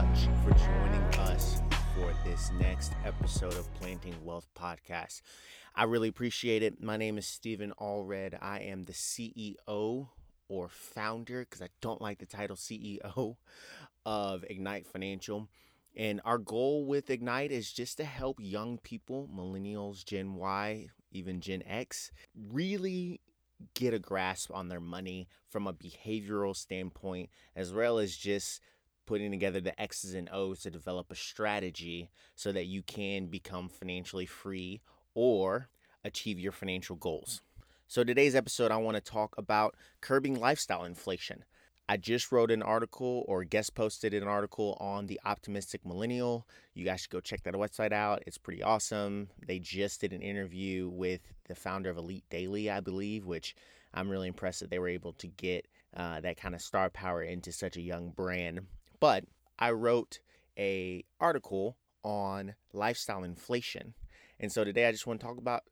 much for joining us for this next episode of Planting Wealth Podcast. I really appreciate it. My name is Stephen Allred. I am the CEO or founder, because I don't like the title CEO, of Ignite Financial. And our goal with Ignite is just to help young people, millennials, Gen Y, even Gen X, really get a grasp on their money from a behavioral standpoint, as well as just putting together the X's and O's to develop a strategy so that you can become financially free or achieve your financial goals. So, today's episode, I want to talk about curbing lifestyle inflation. I just wrote an article or guest posted an article on the Optimistic Millennial. You guys should go check that website out. It's pretty awesome. They just did an interview with the founder of Elite Daily, I believe, which I'm really impressed that they were able to get uh, that kind of star power into such a young brand. But I wrote a article on lifestyle inflation. And so today I just want to talk about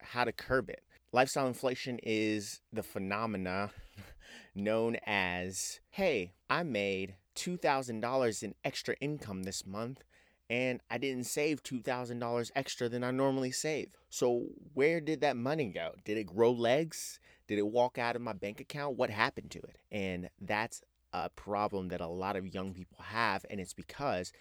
how to curb it. Lifestyle inflation is the phenomena known as hey, I made $2,000 in extra income this month and I didn't save $2,000 extra than I normally save. So, where did that money go? Did it grow legs? Did it walk out of my bank account? What happened to it? And that's a problem that a lot of young people have, and it's because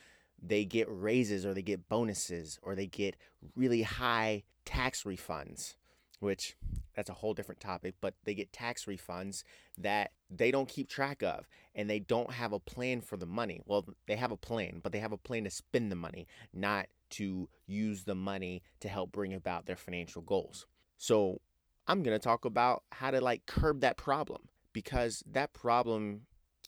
they get raises or they get bonuses or they get really high tax refunds which that's a whole different topic, but they get tax refunds that they don't keep track of and they don't have a plan for the money. Well, they have a plan, but they have a plan to spend the money, not to use the money to help bring about their financial goals. So, I'm going to talk about how to like curb that problem because that problem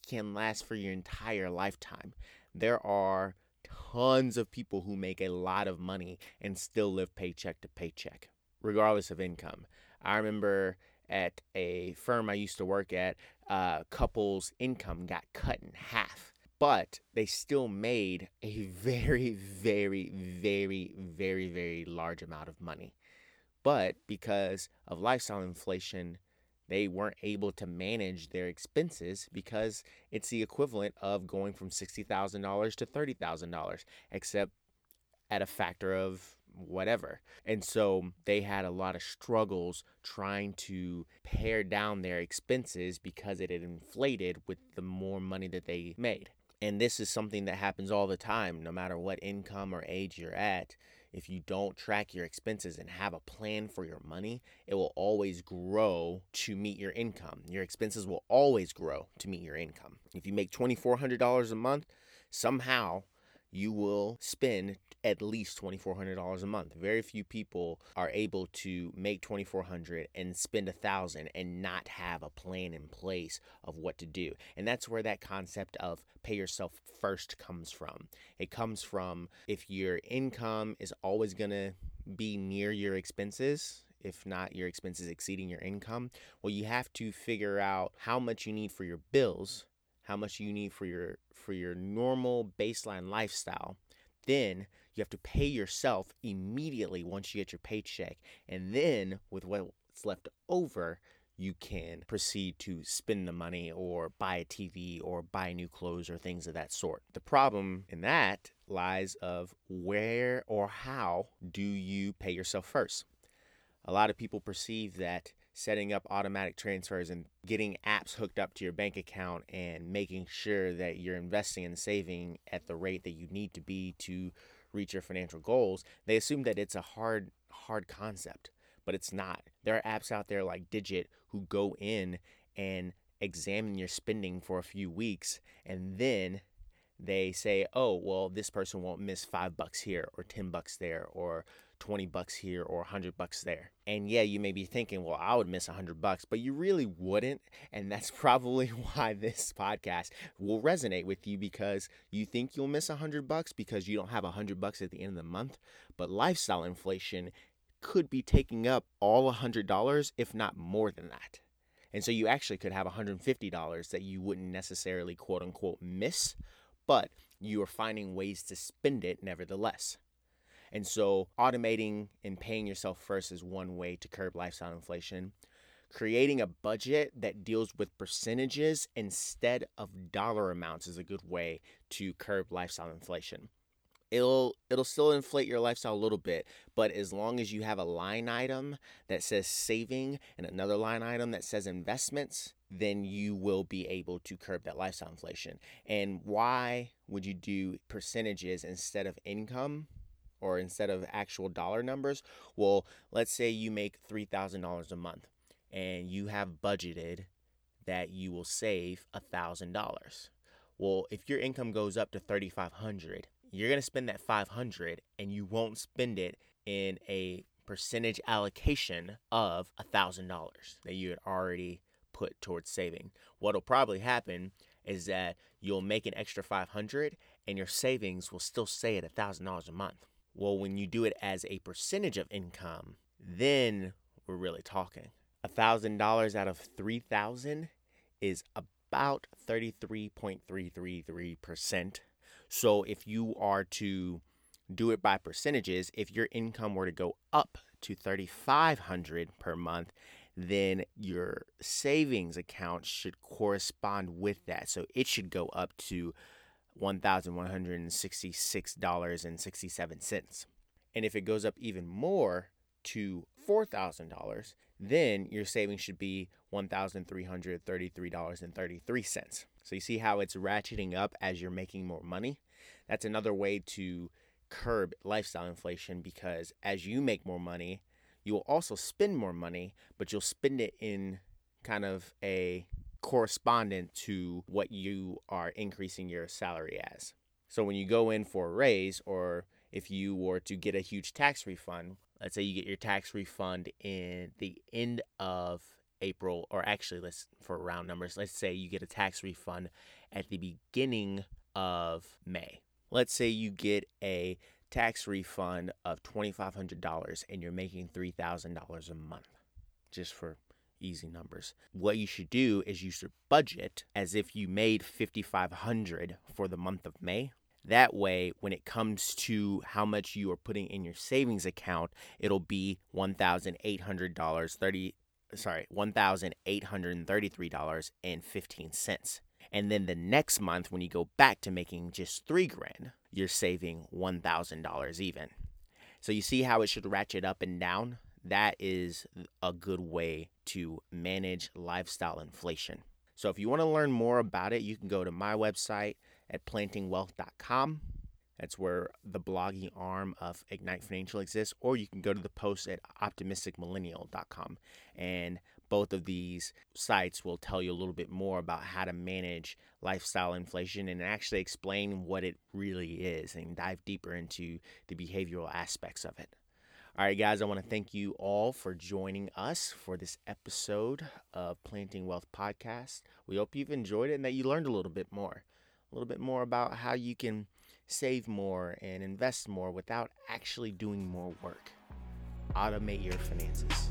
can last for your entire lifetime. There are tons of people who make a lot of money and still live paycheck to paycheck regardless of income. I remember at a firm I used to work at, uh, couples' income got cut in half, but they still made a very, very, very, very, very large amount of money. But because of lifestyle inflation, they weren't able to manage their expenses because it's the equivalent of going from $60,000 to $30,000, except at a factor of whatever. And so they had a lot of struggles trying to pare down their expenses because it had inflated with the more money that they made. And this is something that happens all the time, no matter what income or age you're at. If you don't track your expenses and have a plan for your money, it will always grow to meet your income. Your expenses will always grow to meet your income. If you make $2,400 a month, somehow you will spend at least $2400 a month. Very few people are able to make 2400 and spend a thousand and not have a plan in place of what to do. And that's where that concept of pay yourself first comes from. It comes from if your income is always going to be near your expenses if not your expenses exceeding your income well you have to figure out how much you need for your bills how much you need for your for your normal baseline lifestyle then you have to pay yourself immediately once you get your paycheck and then with what's left over you can proceed to spend the money or buy a TV or buy new clothes or things of that sort. The problem in that lies of where or how do you pay yourself first? A lot of people perceive that setting up automatic transfers and getting apps hooked up to your bank account and making sure that you're investing and saving at the rate that you need to be to reach your financial goals, they assume that it's a hard hard concept, but it's not. There are apps out there like Digit who go in and examine your spending for a few weeks and then they say, "Oh, well, this person won't miss 5 bucks here or 10 bucks there or 20 bucks here or 100 bucks there. And yeah, you may be thinking, well, I would miss 100 bucks, but you really wouldn't. And that's probably why this podcast will resonate with you because you think you'll miss 100 bucks because you don't have 100 bucks at the end of the month. But lifestyle inflation could be taking up all $100, if not more than that. And so you actually could have $150 that you wouldn't necessarily quote unquote miss, but you are finding ways to spend it nevertheless. And so automating and paying yourself first is one way to curb lifestyle inflation. Creating a budget that deals with percentages instead of dollar amounts is a good way to curb lifestyle inflation. It'll it'll still inflate your lifestyle a little bit, but as long as you have a line item that says saving and another line item that says investments, then you will be able to curb that lifestyle inflation. And why would you do percentages instead of income? Or instead of actual dollar numbers, well, let's say you make $3,000 a month and you have budgeted that you will save $1,000. Well, if your income goes up to 3500 you're going to spend that 500 and you won't spend it in a percentage allocation of $1,000 that you had already put towards saving. What'll probably happen is that you'll make an extra 500 and your savings will still stay at $1,000 a month. Well, when you do it as a percentage of income, then we're really talking. $1,000 out of 3000 is about 33.333%. So if you are to do it by percentages, if your income were to go up to 3500 per month, then your savings account should correspond with that. So it should go up to $1,166.67. And if it goes up even more to $4,000, then your savings should be $1,333.33. So you see how it's ratcheting up as you're making more money? That's another way to curb lifestyle inflation because as you make more money, you will also spend more money, but you'll spend it in kind of a correspondent to what you are increasing your salary as. So when you go in for a raise or if you were to get a huge tax refund, let's say you get your tax refund in the end of April, or actually, let's for round numbers, let's say you get a tax refund at the beginning of May. Let's say you get a tax refund of $2,500 and you're making $3,000 a month, just for easy numbers. What you should do is you should budget as if you made 5500 for the month of May. That way, when it comes to how much you are putting in your savings account, it'll be $1,800, 30 sorry, $1,833.15. And then the next month when you go back to making just 3 grand, you're saving $1,000 even. So you see how it should ratchet up and down? That is a good way to manage lifestyle inflation. So if you want to learn more about it, you can go to my website at plantingwealth.com. That's where the blogging arm of Ignite Financial exists, or you can go to the post at optimisticmillennial.com. And both of these sites will tell you a little bit more about how to manage lifestyle inflation and actually explain what it really is and dive deeper into the behavioral aspects of it. All right, guys, I want to thank you all for joining us for this episode of Planting Wealth Podcast. We hope you've enjoyed it and that you learned a little bit more, a little bit more about how you can save more and invest more without actually doing more work. Automate your finances.